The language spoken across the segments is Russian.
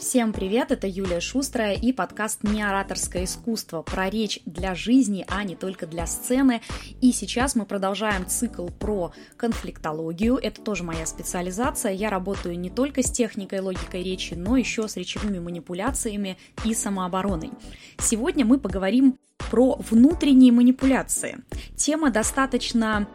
Всем привет, это Юлия Шустрая и подкаст «Неораторское искусство» про речь для жизни, а не только для сцены. И сейчас мы продолжаем цикл про конфликтологию. Это тоже моя специализация. Я работаю не только с техникой логикой речи, но еще с речевыми манипуляциями и самообороной. Сегодня мы поговорим про внутренние манипуляции. Тема достаточно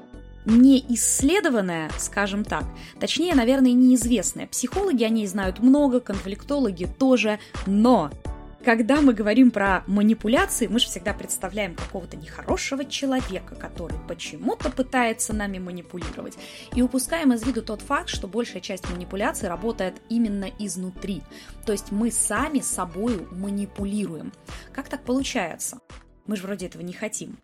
не исследованная, скажем так, точнее, наверное, неизвестная. Психологи о ней знают много, конфликтологи тоже, но когда мы говорим про манипуляции, мы же всегда представляем какого-то нехорошего человека, который почему-то пытается нами манипулировать. И упускаем из виду тот факт, что большая часть манипуляций работает именно изнутри. То есть мы сами собой манипулируем. Как так получается? Мы же вроде этого не хотим.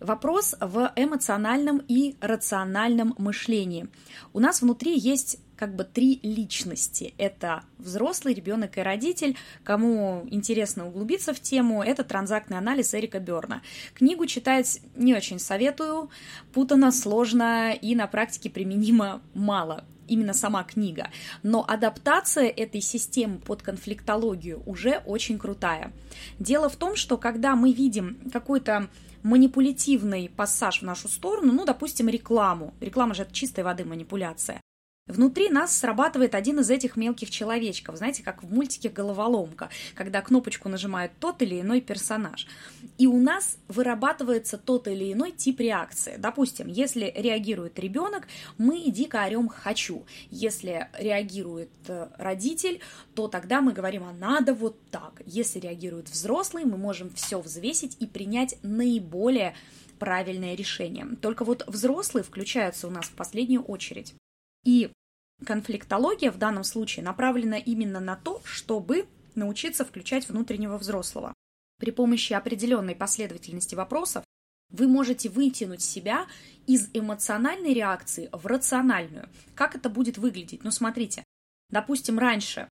Вопрос в эмоциональном и рациональном мышлении. У нас внутри есть как бы три личности. Это взрослый, ребенок и родитель. Кому интересно углубиться в тему, это транзактный анализ Эрика Берна. Книгу читать не очень советую, путано, сложно и на практике применимо мало именно сама книга. Но адаптация этой системы под конфликтологию уже очень крутая. Дело в том, что когда мы видим какой-то манипулятивный пассаж в нашу сторону, ну, допустим, рекламу. Реклама же это чистой воды манипуляция. Внутри нас срабатывает один из этих мелких человечков, знаете, как в мультике «Головоломка», когда кнопочку нажимает тот или иной персонаж. И у нас вырабатывается тот или иной тип реакции. Допустим, если реагирует ребенок, мы дико орем «хочу». Если реагирует э, родитель, то тогда мы говорим «а надо вот так». Если реагирует взрослый, мы можем все взвесить и принять наиболее правильное решение. Только вот взрослые включаются у нас в последнюю очередь. И конфликтология в данном случае направлена именно на то, чтобы научиться включать внутреннего взрослого. При помощи определенной последовательности вопросов вы можете вытянуть себя из эмоциональной реакции в рациональную. Как это будет выглядеть? Ну, смотрите, допустим, раньше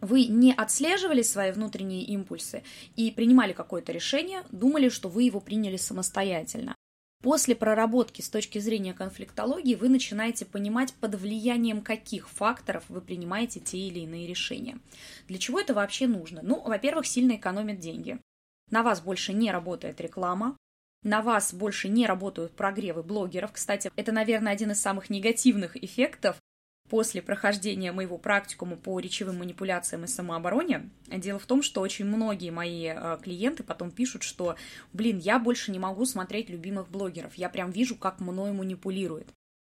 вы не отслеживали свои внутренние импульсы и принимали какое-то решение, думали, что вы его приняли самостоятельно. После проработки с точки зрения конфликтологии вы начинаете понимать, под влиянием каких факторов вы принимаете те или иные решения. Для чего это вообще нужно? Ну, во-первых, сильно экономит деньги. На вас больше не работает реклама, на вас больше не работают прогревы блогеров. Кстати, это, наверное, один из самых негативных эффектов после прохождения моего практикума по речевым манипуляциям и самообороне. Дело в том, что очень многие мои э, клиенты потом пишут, что, блин, я больше не могу смотреть любимых блогеров, я прям вижу, как мной манипулирует.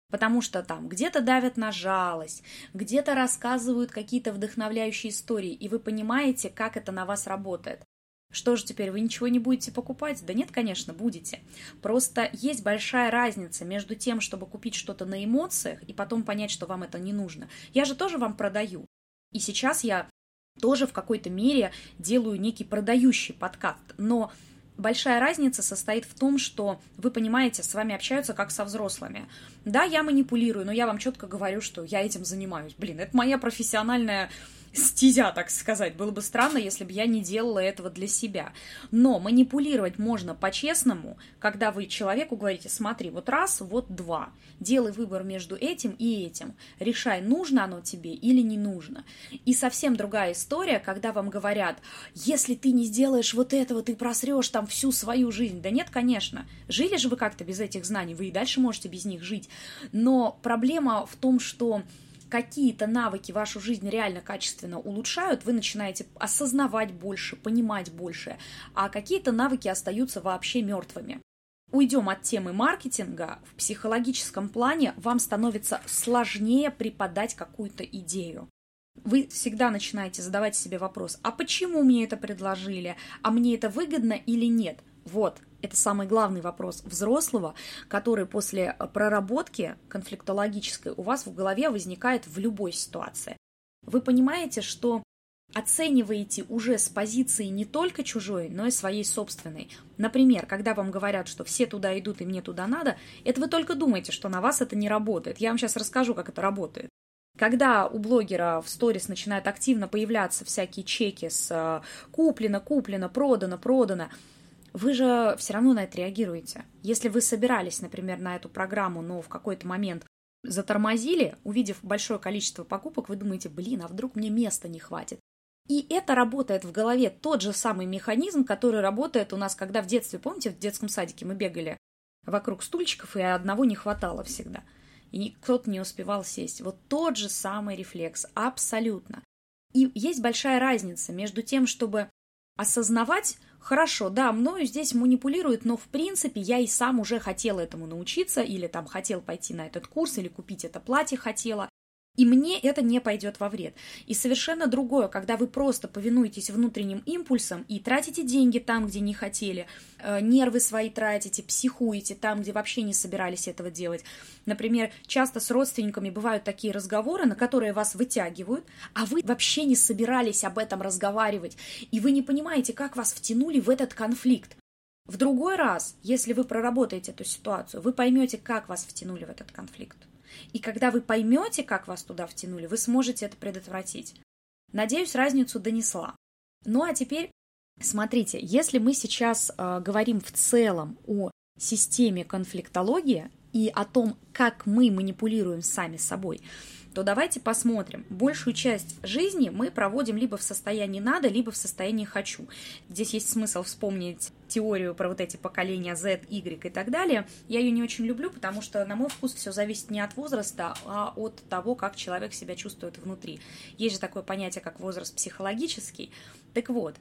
Потому что там где-то давят на жалость, где-то рассказывают какие-то вдохновляющие истории, и вы понимаете, как это на вас работает. Что же теперь, вы ничего не будете покупать? Да нет, конечно, будете. Просто есть большая разница между тем, чтобы купить что-то на эмоциях и потом понять, что вам это не нужно. Я же тоже вам продаю. И сейчас я тоже в какой-то мере делаю некий продающий подкаст. Но большая разница состоит в том, что вы понимаете, с вами общаются как со взрослыми. Да, я манипулирую, но я вам четко говорю, что я этим занимаюсь. Блин, это моя профессиональная стезя, так сказать. Было бы странно, если бы я не делала этого для себя. Но манипулировать можно по-честному, когда вы человеку говорите, смотри, вот раз, вот два. Делай выбор между этим и этим. Решай, нужно оно тебе или не нужно. И совсем другая история, когда вам говорят, если ты не сделаешь вот этого, ты просрешь там всю свою жизнь. Да нет, конечно. Жили же вы как-то без этих знаний, вы и дальше можете без них жить. Но проблема в том, что какие-то навыки вашу жизнь реально качественно улучшают, вы начинаете осознавать больше, понимать больше, а какие-то навыки остаются вообще мертвыми. Уйдем от темы маркетинга. В психологическом плане вам становится сложнее преподать какую-то идею. Вы всегда начинаете задавать себе вопрос, а почему мне это предложили, а мне это выгодно или нет? Вот, это самый главный вопрос взрослого, который после проработки конфликтологической у вас в голове возникает в любой ситуации. Вы понимаете, что оцениваете уже с позиции не только чужой, но и своей собственной. Например, когда вам говорят, что все туда идут и мне туда надо, это вы только думаете, что на вас это не работает. Я вам сейчас расскажу, как это работает. Когда у блогера в сторис начинают активно появляться всякие чеки с э, куплено, куплено, продано, продано, вы же все равно на это реагируете. Если вы собирались, например, на эту программу, но в какой-то момент затормозили, увидев большое количество покупок, вы думаете, блин, а вдруг мне места не хватит? И это работает в голове тот же самый механизм, который работает у нас, когда в детстве, помните, в детском садике мы бегали вокруг стульчиков, и одного не хватало всегда. И кто-то не успевал сесть. Вот тот же самый рефлекс, абсолютно. И есть большая разница между тем, чтобы осознавать, хорошо, да, мною здесь манипулируют, но в принципе я и сам уже хотела этому научиться, или там хотел пойти на этот курс, или купить это платье хотела, и мне это не пойдет во вред. И совершенно другое, когда вы просто повинуетесь внутренним импульсам и тратите деньги там, где не хотели, э, нервы свои тратите, психуете там, где вообще не собирались этого делать. Например, часто с родственниками бывают такие разговоры, на которые вас вытягивают, а вы вообще не собирались об этом разговаривать, и вы не понимаете, как вас втянули в этот конфликт. В другой раз, если вы проработаете эту ситуацию, вы поймете, как вас втянули в этот конфликт. И когда вы поймете, как вас туда втянули, вы сможете это предотвратить. Надеюсь, разницу донесла. Ну а теперь смотрите, если мы сейчас э, говорим в целом о системе конфликтологии и о том, как мы манипулируем сами собой, то давайте посмотрим. Большую часть жизни мы проводим либо в состоянии надо, либо в состоянии хочу. Здесь есть смысл вспомнить теорию про вот эти поколения Z, Y и так далее. Я ее не очень люблю, потому что, на мой вкус, все зависит не от возраста, а от того, как человек себя чувствует внутри. Есть же такое понятие, как возраст психологический. Так вот,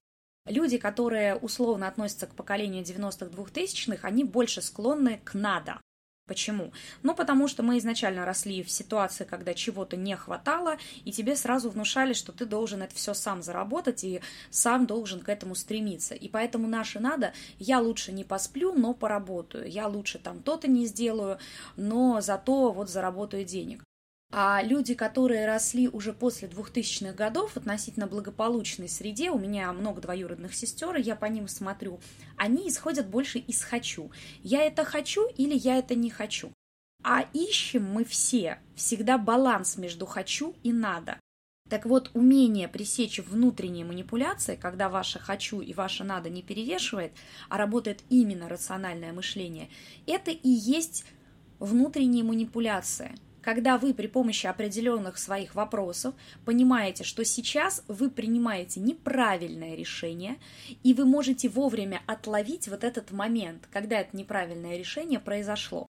люди, которые условно относятся к поколению 90-х, 2000-х, они больше склонны к надо. Почему? Ну, потому что мы изначально росли в ситуации, когда чего-то не хватало, и тебе сразу внушали, что ты должен это все сам заработать и сам должен к этому стремиться. И поэтому наше надо, я лучше не посплю, но поработаю, я лучше там то-то не сделаю, но зато вот заработаю денег. А люди, которые росли уже после 2000-х годов относительно благополучной среде, у меня много двоюродных сестер, и я по ним смотрю, они исходят больше из «хочу». Я это хочу или я это не хочу. А ищем мы все всегда баланс между «хочу» и «надо». Так вот, умение пресечь внутренние манипуляции, когда ваше «хочу» и ваше «надо» не перевешивает, а работает именно рациональное мышление, это и есть внутренние манипуляции – когда вы при помощи определенных своих вопросов понимаете, что сейчас вы принимаете неправильное решение, и вы можете вовремя отловить вот этот момент, когда это неправильное решение произошло,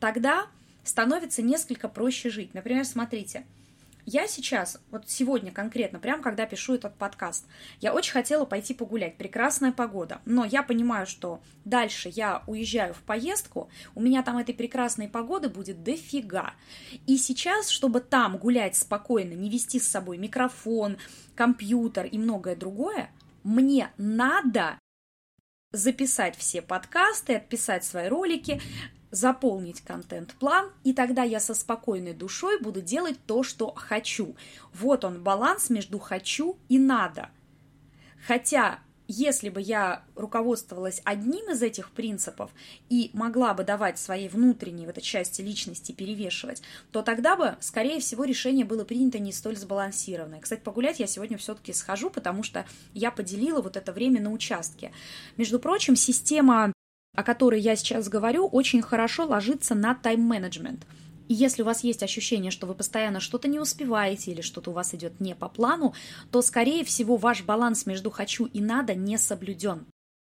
тогда становится несколько проще жить. Например, смотрите – я сейчас, вот сегодня конкретно, прям когда пишу этот подкаст, я очень хотела пойти погулять, прекрасная погода, но я понимаю, что дальше я уезжаю в поездку, у меня там этой прекрасной погоды будет дофига. И сейчас, чтобы там гулять спокойно, не вести с собой микрофон, компьютер и многое другое, мне надо записать все подкасты, отписать свои ролики, заполнить контент-план, и тогда я со спокойной душой буду делать то, что хочу. Вот он баланс между хочу и надо. Хотя, если бы я руководствовалась одним из этих принципов и могла бы давать своей внутренней в этой части личности перевешивать, то тогда бы, скорее всего, решение было принято не столь сбалансированное. Кстати, погулять я сегодня все-таки схожу, потому что я поделила вот это время на участке. Между прочим, система о которой я сейчас говорю, очень хорошо ложится на тайм-менеджмент. И если у вас есть ощущение, что вы постоянно что-то не успеваете или что-то у вас идет не по плану, то, скорее всего, ваш баланс между «хочу» и «надо» не соблюден.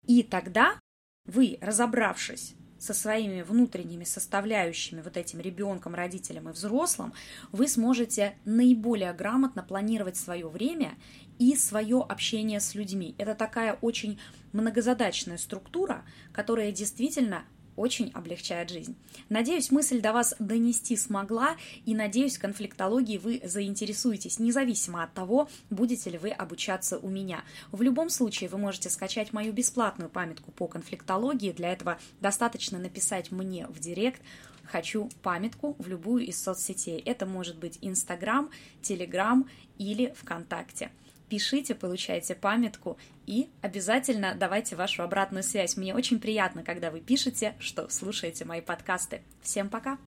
И тогда вы, разобравшись со своими внутренними составляющими, вот этим ребенком, родителем и взрослым, вы сможете наиболее грамотно планировать свое время и свое общение с людьми. Это такая очень многозадачная структура, которая действительно очень облегчает жизнь. Надеюсь, мысль до вас донести смогла, и надеюсь, конфликтологии вы заинтересуетесь, независимо от того, будете ли вы обучаться у меня. В любом случае, вы можете скачать мою бесплатную памятку по конфликтологии. Для этого достаточно написать мне в директ хочу памятку в любую из соцсетей. Это может быть Инстаграм, Телеграм или ВКонтакте пишите, получайте памятку и обязательно давайте вашу обратную связь. Мне очень приятно, когда вы пишете, что слушаете мои подкасты. Всем пока!